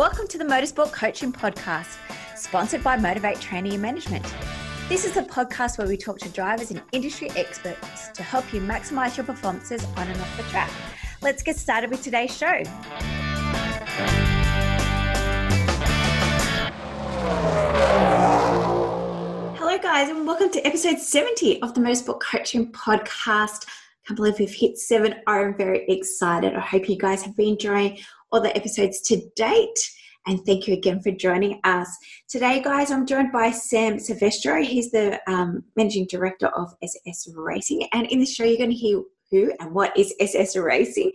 welcome to the Motorsport Coaching Podcast, sponsored by Motivate Training and Management. This is a podcast where we talk to drivers and industry experts to help you maximize your performances on and off the track. Let's get started with today's show. Hello, guys, and welcome to episode 70 of the Motorsport Coaching Podcast. Can't believe we've hit seven. I'm very excited. I hope you guys have been enjoying all the episodes to date. And thank you again for joining us. Today, guys, I'm joined by Sam Silvestro. He's the um, managing director of SS Racing. And in this show, you're going to hear who and what is SS Racing.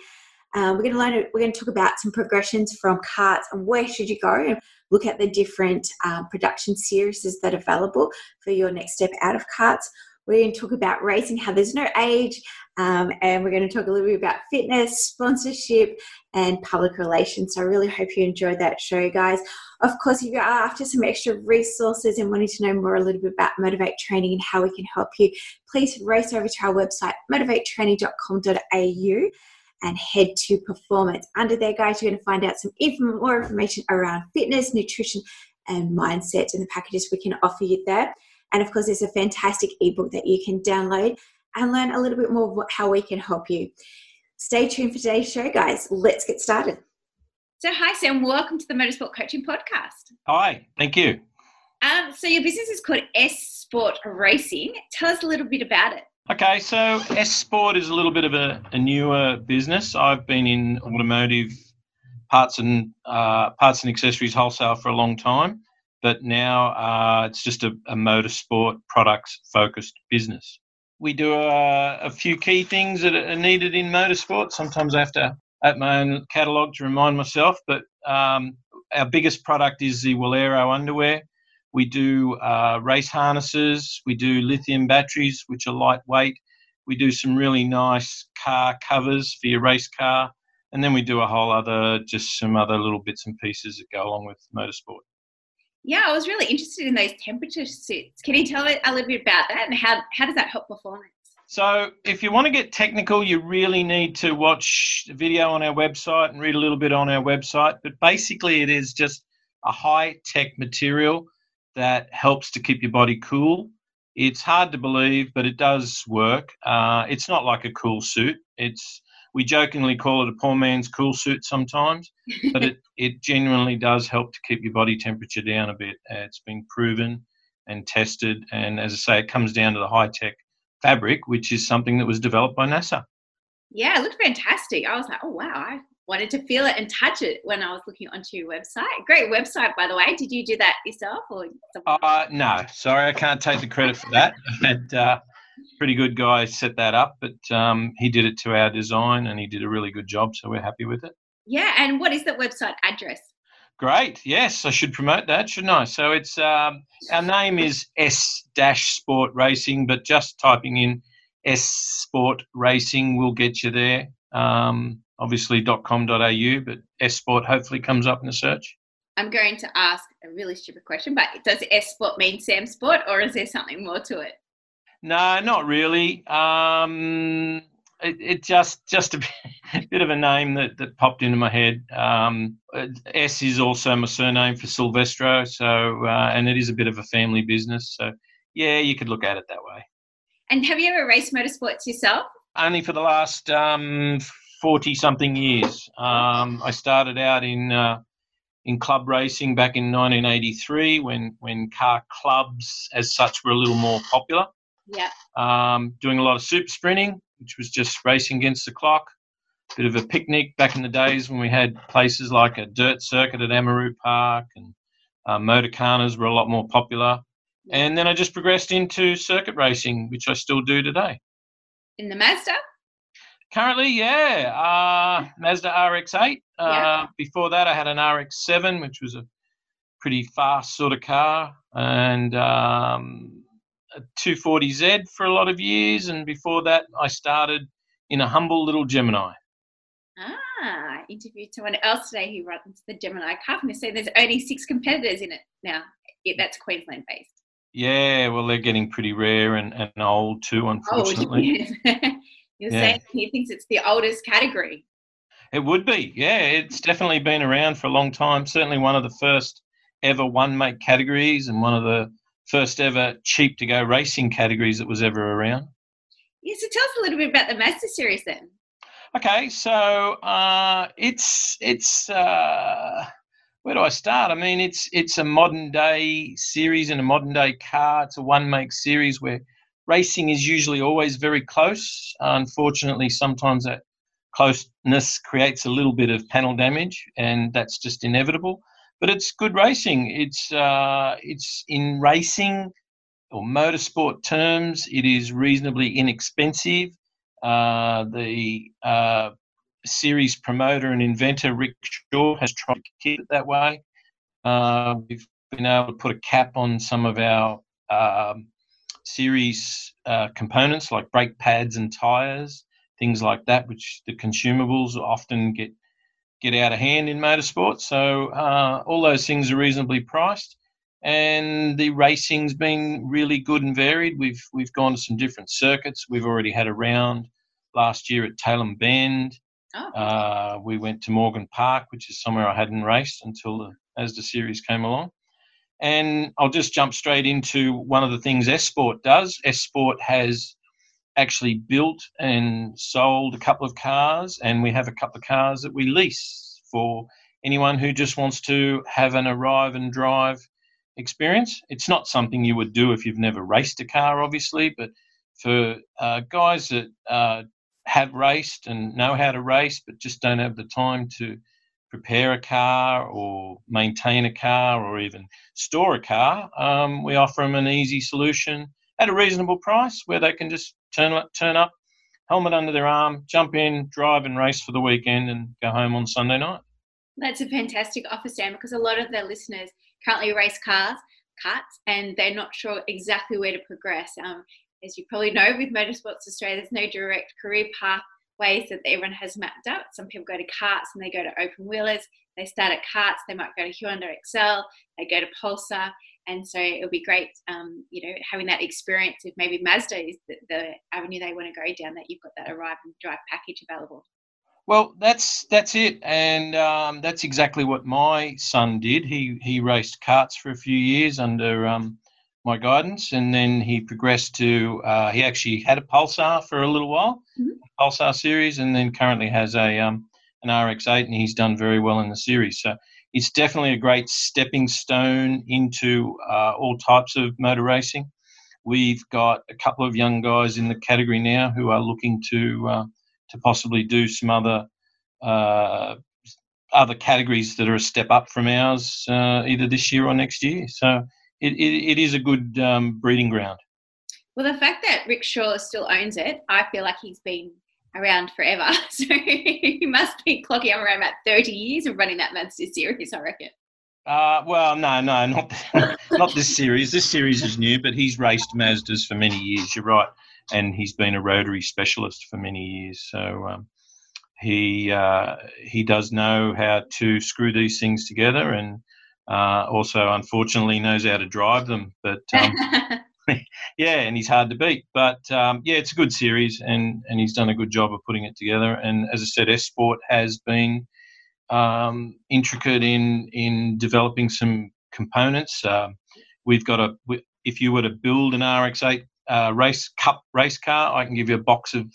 Um, we're going to learn. We're going to talk about some progressions from karts and where should you go, and look at the different um, production series that are available for your next step out of karts. We're going to talk about racing, how there's no age, um, and we're going to talk a little bit about fitness, sponsorship, and public relations. So I really hope you enjoyed that show, guys. Of course, if you're after some extra resources and wanting to know more a little bit about Motivate Training and how we can help you, please race over to our website, motivatetraining.com.au and head to performance. Under there, guys, you're going to find out some even more information around fitness, nutrition, and mindset and the packages we can offer you there. And of course, there's a fantastic ebook that you can download and learn a little bit more about how we can help you. Stay tuned for today's show, guys. Let's get started. So, hi, Sam. Welcome to the Motorsport Coaching Podcast. Hi, thank you. Um, so, your business is called S Sport Racing. Tell us a little bit about it. Okay, so S Sport is a little bit of a, a newer business. I've been in automotive parts and uh, parts and accessories wholesale for a long time but now uh, it's just a, a motorsport products focused business. We do a, a, few key things that are needed in motorsport. Sometimes I have to open my own catalogue to remind myself, but um, our biggest product is the Walero underwear. We do uh, race harnesses, we do lithium batteries, which are lightweight. We do some really nice car covers for your race car. And then we do a whole other, just some other little bits and pieces that go along with motorsport yeah, I was really interested in those temperature suits. Can you tell a little bit about that and how, how does that help performance? So, if you want to get technical, you really need to watch the video on our website and read a little bit on our website. But basically, it is just a high tech material that helps to keep your body cool. It's hard to believe, but it does work. Uh, it's not like a cool suit. It's we jokingly call it a poor man's cool suit sometimes, but it, it genuinely does help to keep your body temperature down a bit. Uh, it's been proven and tested, and as I say, it comes down to the high tech fabric, which is something that was developed by NASA. Yeah, it looked fantastic. I was like, oh wow, I wanted to feel it and touch it when I was looking onto your website. Great website, by the way. Did you do that yourself or? Uh, no, sorry, I can't take the credit for that. but, uh, pretty good guy set that up, but um, he did it to our design and he did a really good job. So we're happy with it. Yeah. And what is that website address? Great. Yes, I should promote that, shouldn't I? So it's um, our name is S Dash Sport Racing, but just typing in S Sport Racing will get you there. Um, obviously .com.au, but S Sport hopefully comes up in the search. I'm going to ask a really stupid question, but does S Sport mean Sam Sport, or is there something more to it? No, not really. Um, it, it, just just a bit of a name that, that popped into my head. Um, S is also my surname for Silvestro, so uh, and it is a bit of a family business. So yeah, you could look at it that way. And have you ever raced motorsports yourself? Only for the last um, forty something years. Um, I started out in. Uh, in club racing back in 1983 when, when car clubs as such were a little more popular. Yeah. Um, doing a lot of super sprinting, which was just racing against the clock. Bit of a picnic back in the days when we had places like a dirt circuit at Amaroo Park and uh, motorkhanas were a lot more popular. And then I just progressed into circuit racing, which I still do today. In the Mazda? Currently, yeah. Uh, Mazda RX-8. Uh, yeah. Before that, I had an RX-7, which was a pretty fast sort of car. And um, 240Z for a lot of years, and before that, I started in a humble little Gemini. Ah, I interviewed someone else today who runs the Gemini Cup, and they say there's only six competitors in it now. Yeah, that's Queensland based. Yeah, well, they're getting pretty rare and, and old too, unfortunately. Oh, yeah. You're yeah. saying he thinks it's the oldest category. It would be, yeah. It's definitely been around for a long time. Certainly one of the first ever one make categories and one of the first ever cheap to go racing categories that was ever around. Yeah, so tell us a little bit about the Mazda series then. Okay, so uh, it's it's uh, where do I start? I mean, it's it's a modern day series and a modern day car. It's a one make series where racing is usually always very close. unfortunately, sometimes that closeness creates a little bit of panel damage, and that's just inevitable. But it's good racing. It's uh, it's in racing or motorsport terms, it is reasonably inexpensive. Uh, the uh, series promoter and inventor Rick Shaw has tried to keep it that way. Uh, we've been able to put a cap on some of our um, series uh, components like brake pads and tires, things like that, which the consumables often get get out of hand in motorsport. So uh, all those things are reasonably priced and the racing's been really good and varied. We've we've gone to some different circuits. We've already had a round last year at Tailem Bend. Oh. Uh, we went to Morgan Park, which is somewhere I hadn't raced until the, as the series came along. And I'll just jump straight into one of the things S Sport does. S Sport has actually built and sold a couple of cars, and we have a couple of cars that we lease for anyone who just wants to have an arrive and drive experience. It's not something you would do if you've never raced a car, obviously, but for uh, guys that uh, have raced and know how to race, but just don't have the time to prepare a car or maintain a car or even store a car, um, we offer them an easy solution at a reasonable price where they can just turn up, turn up, helmet under their arm, jump in, drive and race for the weekend, and go home on Sunday night. That's a fantastic offer, Sam, because a lot of the listeners currently race cars, karts, and they're not sure exactly where to progress. Um, as you probably know, with Motorsports Australia, there's no direct career pathways that everyone has mapped out. Some people go to karts and they go to open wheelers. They start at karts, they might go to Hyundai Excel, they go to Pulsar, and so it'll be great, um, you know, having that experience. If maybe Mazda is the, the avenue they want to go down, that you've got that arrive and drive package available. Well, that's that's it, and um, that's exactly what my son did. He he raced karts for a few years under um, my guidance, and then he progressed to. Uh, he actually had a Pulsar for a little while, mm-hmm. Pulsar series, and then currently has a um, an RX-8, and he's done very well in the series. So it's definitely a great stepping stone into uh, all types of motor racing. We've got a couple of young guys in the category now who are looking to uh, to possibly do some other uh, other categories that are a step up from ours uh, either this year or next year. So it, it, it is a good um, breeding ground. Well, the fact that Rick Shaw still owns it, I feel like he's been around forever. So he must be clocking up around about 30 years of running that Mazda series, I reckon. Uh, well, no, no, not not this series. This series is new, but he's raced Mazdas for many years. You're right and he's been a rotary specialist for many years. So um, he uh, he does know how to screw these things together, and uh, also unfortunately knows how to drive them. But um, yeah, and he's hard to beat. But um, yeah, it's a good series, and and he's done a good job of putting it together. And as I said, Sport has been um, intricate in in developing some components. Uh, we've got a if you were to build an RX8 uh, race cup race car, I can give you a box of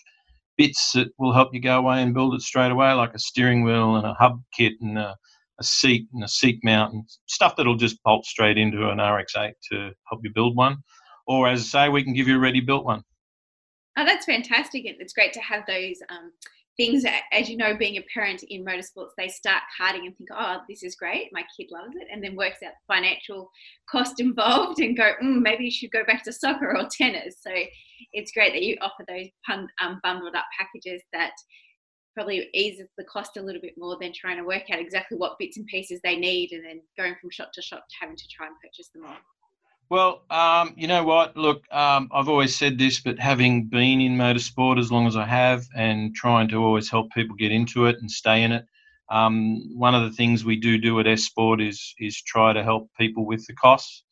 bits that will help you go away and build it straight away, like a steering wheel and a hub kit and a, a seat and a seat mount and stuff that'll just bolt straight into an RX8 to help you build one. Or as I say, we can give you a ready built one. Oh, that's fantastic! It's great to have those um, things as you know being a parent in motorsports they start karting and think oh this is great my kid loves it and then works out the financial cost involved and go mm, maybe you should go back to soccer or tennis so it's great that you offer those um, bundled up packages that probably eases the cost a little bit more than trying to work out exactly what bits and pieces they need and then going from shop to shop to having to try and purchase them all well, um, you know what? Look, um, I've always said this, but having been in motorsport as long as I have and trying to always help people get into it and stay in it, um, one of the things we do do at S Sport is is try to help people with the costs.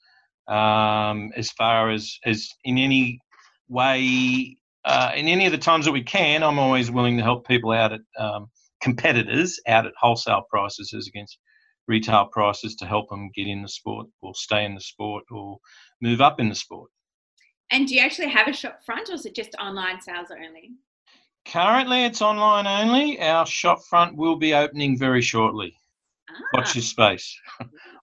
Um, as far as as in any way, uh, in any of the times that we can, I'm always willing to help people out at um, competitors out at wholesale prices as against retail prices to help them get in the sport or stay in the sport or move up in the sport. And do you actually have a shop front or is it just online sales only? Currently, it's online only. Our shop front will be opening very shortly. Ah. Watch this space,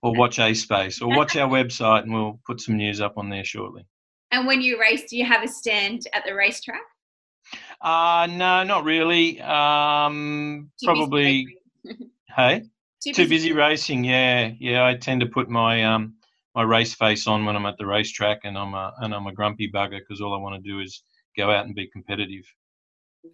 or watch a space, or watch our website, and we'll put some news up on there shortly. And when you race, do you have a stand at the racetrack? Uh, no, not really. Um, probably. hey, too, too busy. busy racing. Yeah, yeah. I tend to put my um my race face on when I'm at the racetrack, and I'm a and I'm a grumpy bugger because all I want to do is go out and be competitive.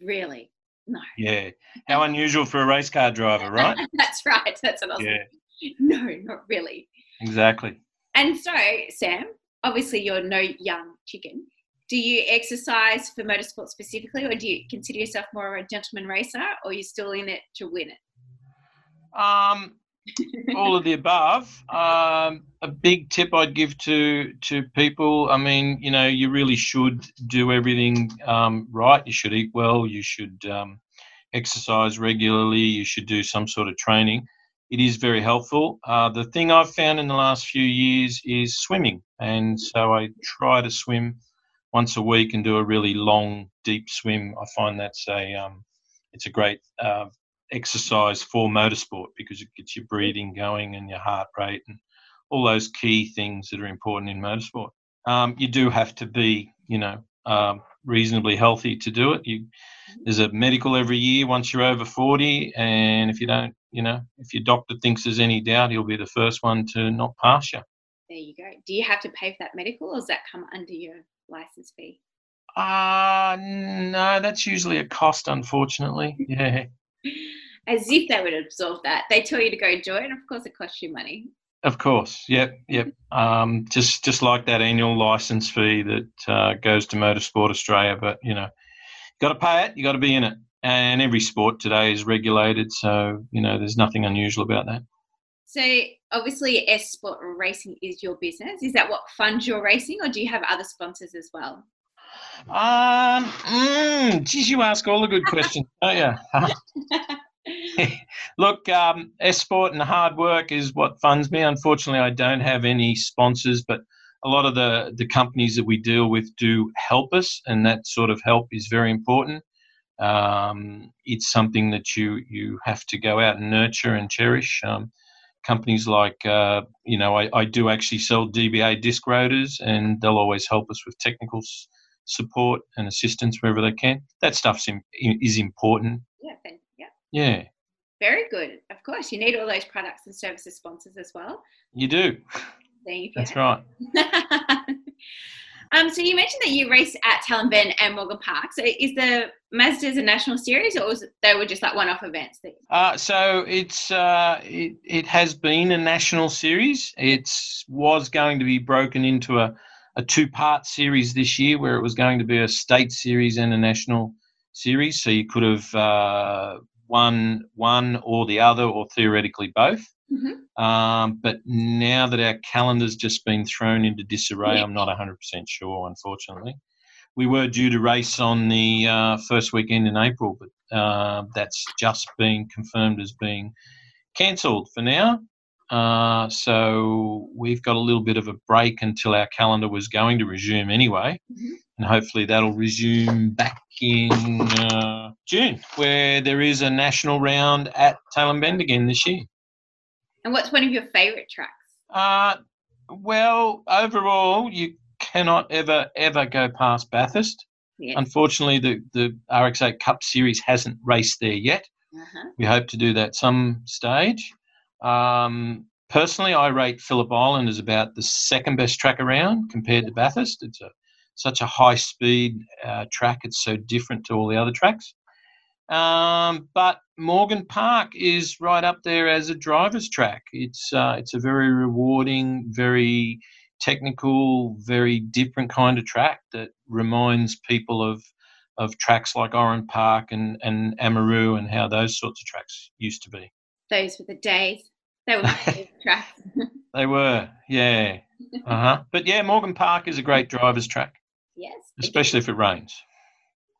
Really? No. Yeah. How unusual for a race car driver, right? That's right. That's what I was yeah. Thinking. No, not really. Exactly. And so, Sam, obviously you're no young chicken. Do you exercise for motorsport specifically, or do you consider yourself more of a gentleman racer, or are you still in it to win it? Um, all of the above. Um, a big tip I'd give to to people. I mean, you know, you really should do everything um, right. You should eat well. You should um, exercise regularly. You should do some sort of training. It is very helpful. Uh, the thing I've found in the last few years is swimming, and so I try to swim once a week and do a really long, deep swim. I find that's a um, it's a great uh, exercise for motorsport because it gets your breathing going and your heart rate and all those key things that are important in motorsport. Um, you do have to be, you know, um, reasonably healthy to do it. You, there's a medical every year once you're over 40, and if you don't, you know, if your doctor thinks there's any doubt, he'll be the first one to not pass you. There you go. Do you have to pay for that medical, or does that come under your license fee? Uh no, that's usually a cost, unfortunately. Yeah as if they would absorb that. They tell you to go do it, and of course, it costs you money. Of course, yep, yep. Um, just just like that annual license fee that uh, goes to Motorsport Australia, but you know, you got to pay it. You got to be in it, and every sport today is regulated, so you know, there's nothing unusual about that. So obviously, S Sport Racing is your business. Is that what funds your racing, or do you have other sponsors as well? Um, mm, geez, you ask all the good questions, don't you? Look, um, Sport and hard work is what funds me. Unfortunately, I don't have any sponsors, but a lot of the, the companies that we deal with do help us, and that sort of help is very important. Um, it's something that you, you have to go out and nurture and cherish. Um, companies like, uh, you know, I, I do actually sell DBA disc rotors, and they'll always help us with technical support and assistance wherever they can. That stuff is important. Yeah. Very good. Of course, you need all those products and services sponsors as well. You do. There you go. That's right. um, so you mentioned that you race at Tailem Bend and Morgan Park. So is the Mazdas a national series, or was it, they were just like one-off events? Uh, so it's uh, it, it has been a national series. It was going to be broken into a, a two-part series this year, where it was going to be a state series and a national series. So you could have uh, one one or the other, or theoretically both. Mm-hmm. Um, but now that our calendar's just been thrown into disarray, yeah. I'm not 100% sure, unfortunately. We were due to race on the uh, first weekend in April, but uh, that's just been confirmed as being cancelled for now. Uh, so we've got a little bit of a break until our calendar was going to resume anyway. Mm-hmm. And hopefully that'll resume back in uh, June, where there is a national round at Tailem Bend again this year. And what's one of your favourite tracks? Uh, well, overall, you cannot ever, ever go past Bathurst. Yes. Unfortunately, the, the RX8 Cup Series hasn't raced there yet. Uh-huh. We hope to do that some stage. Um, personally, I rate Phillip Island as about the second best track around compared to Bathurst. It's a, such a high speed uh, track, it's so different to all the other tracks. Um, but Morgan Park is right up there as a driver's track. It's uh, it's a very rewarding, very technical, very different kind of track that reminds people of of tracks like Oran Park and, and Amaroo and how those sorts of tracks used to be. Those were the days. They were tracks. they were, yeah. Uh huh. But yeah, Morgan Park is a great driver's track. Yes. Especially if it rains.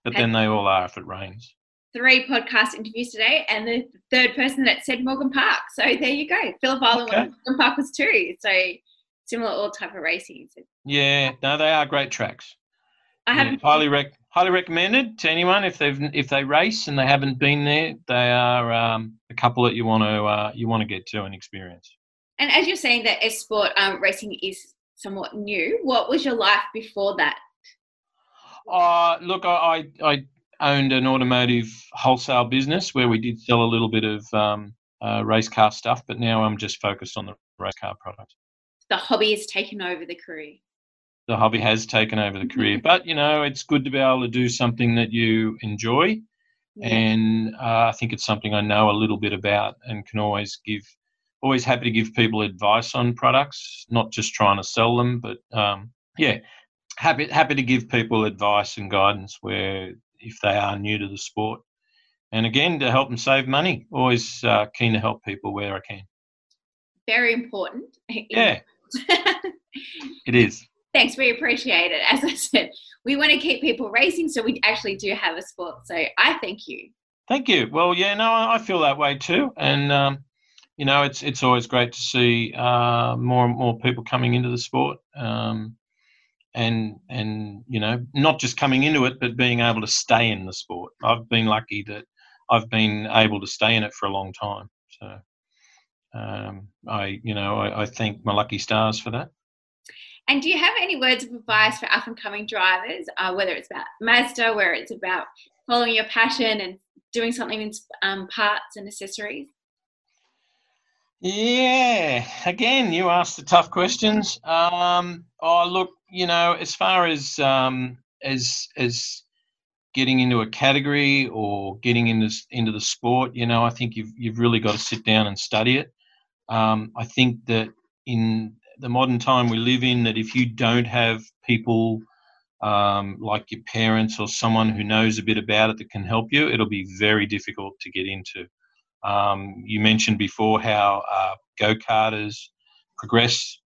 But then they all are if it rains. three podcast interviews today, and the third person that said Morgan Park. So there you go. Phillip Island, Okay. Morgan Park was two. So similar all type of racing. So Yeah, no, they are great tracks. I haven't highly rec- highly recommended to anyone if they've if they race and they haven't been there. They are um, a couple that you want to uh, you want to get to and experience. And as you're saying that S Sport um, racing is somewhat new, what was your life before that? Uh, look, I, I I owned an automotive wholesale business where we did sell a little bit of um, uh, race car stuff, but now I'm just focused on the race car product. The hobby has taken over the career. The hobby has taken over the career, but you know it's good to be able to do something that you enjoy, Yeah. and uh, I think it's something I know a little bit about and can always give. Always happy to give people advice on products, not just trying to sell them, but um, yeah, happy happy to give people advice and guidance where if they are new to the sport, and again to help them save money. Always uh, keen to help people where I can. Very important. Yeah, it is. Thanks, we appreciate it. As I said, we want to keep people racing, so we actually do have a sport. So I thank you. Thank you. Well, yeah, no, I feel that way too, and um, you know, it's it's always great to see uh, more and more people coming into the sport, um, and and you know, not just coming into it, but being able to stay in the sport. I've been lucky that I've been able to stay in it for a long time. So, um, I you know, I, I thank my lucky stars for that. And do you have any words of advice for up and coming drivers, uh, whether it's about Mazda, where it's about following your passion and doing something in um, parts and accessories? Yeah, again, you asked the tough questions. Um, oh, look, you know, as far as um, as as getting into a category or getting into into the sport, you know, I think you've you've really got to sit down and study it. Um, I think that in the modern time we live in, that if you don't have people um, like your parents or someone who knows a bit about it that can help you, it'll be very difficult to get into. Um, you mentioned before how uh, go karters progress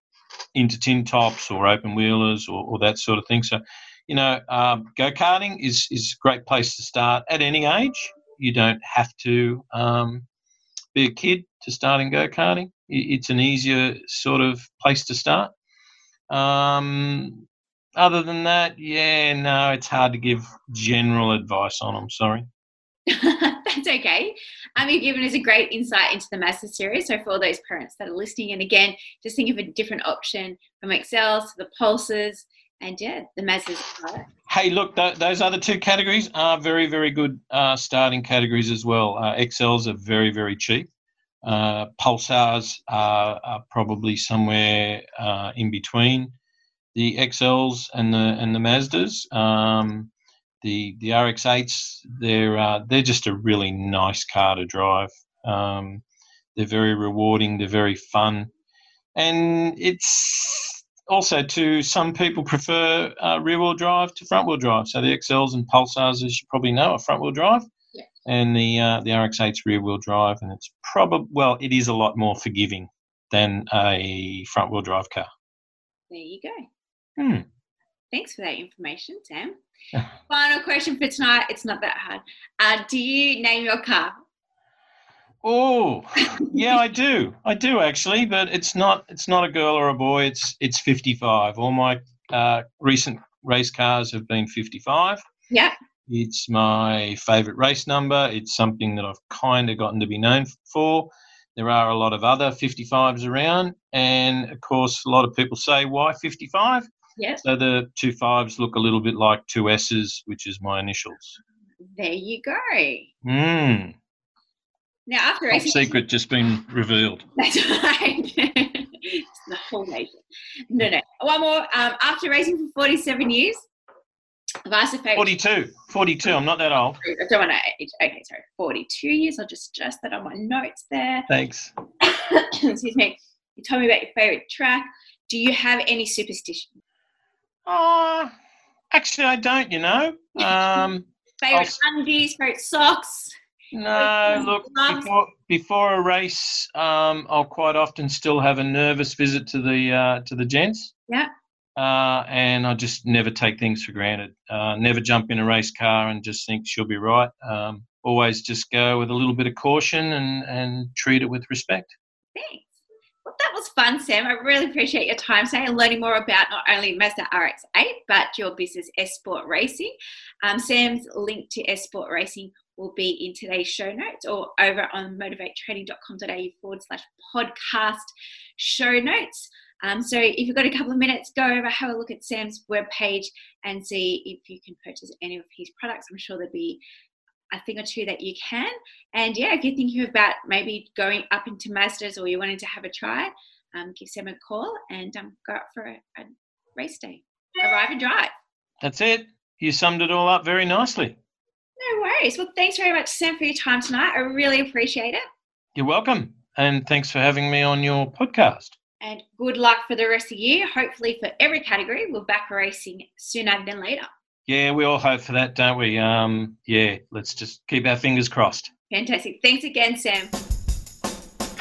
into tin tops or open wheelers or, or that sort of thing. So, you know, um, go karting is is a great place to start at any age. You don't have to um, be a kid to start in go karting. It's an easier sort of place to start. Um, other than that, yeah, no, it's hard to give general advice on. I'm sorry. That's okay. Um, you've given us a great insight into the Mazda series. So for all those parents that are listening, and again, just think of a different option from Excels to the Pulsars, and yeah, the Mazda's are Hey, look, th- those other two categories are very, very good uh, starting categories as well. Uh, Excels are very, very cheap. Uh, Pulsars are, are probably somewhere uh, in between the Excels and the and the Mazdas. Um, the the RX8s they're uh, they're just a really nice car to drive. Um, they're very rewarding. They're very fun, and it's also to some people prefer rear wheel drive to front wheel drive. So the Excels and Pulsars, as you probably know, are front wheel drive. And the uh, the RX8's rear wheel drive, and it's probably well, it is a lot more forgiving than a front wheel drive car. there you go. Hmm. Thanks for that information, Sam. Final question for tonight. It's not that hard. Uh, do you name your car? Oh, yeah, I do. I do actually, but it's not. It's not a girl or a boy. It's it's 55. All my uh, recent race cars have been 55. Yeah. It's my favourite race number. It's something that I've kind of gotten to be known for. There are a lot of other 55s around, and of course, a lot of people say, "Why 55?" Yes. So the two fives look a little bit like two S's, which is my initials. There you go. Hmm. Now, after Top secret just been revealed. That's right. it's the whole nation. No, no. One more. Um, after racing for 47 years, A favourite. 42. 42. I'm not that old. I don't want to. age. Okay, sorry. 42 years. I'll just adjust that on my notes there. Thanks. Excuse me. You told me about your favourite track. Do you have any superstition? Oh, actually, I don't, you know. Um, Favourite s- undies, favourite socks? no, look, before, before a race, um, I'll quite often still have a nervous visit to the uh, to the gents. Yeah. Uh, and I just never take things for granted. Uh, never jump in a race car and just think she'll be right. Um, always just go with a little bit of caution and, and treat it with respect. Thanks. Well, that was fun, Sam. I really appreciate your time today and learning more about not only Mazda RX-8 but your business S Sport Racing. Um, Sam's link to S Sport Racing will be in today's show notes or over on motivatetraining.com.au forward slash podcast show notes. Um, so if you've got a couple of minutes, go over, have a look at Sam's webpage and see if you can purchase any of his products. I'm sure there'll be a thing or two that you can. And yeah, if you're thinking about maybe going up into Mazdas or you're wanting to have a try, um, give Sam a call and um, go up for a, a race day. Arrive and drive. That's it. You summed it all up very nicely. No worries. Well, thanks very much, Sam, for your time tonight. I really appreciate it. You're welcome. And thanks for having me on your podcast. And good luck for the rest of the year. Hopefully, for every category, we're back racing sooner than later. Yeah, we all hope for that, don't we? Um, yeah, let's just keep our fingers crossed. Fantastic. Thanks again, Sam.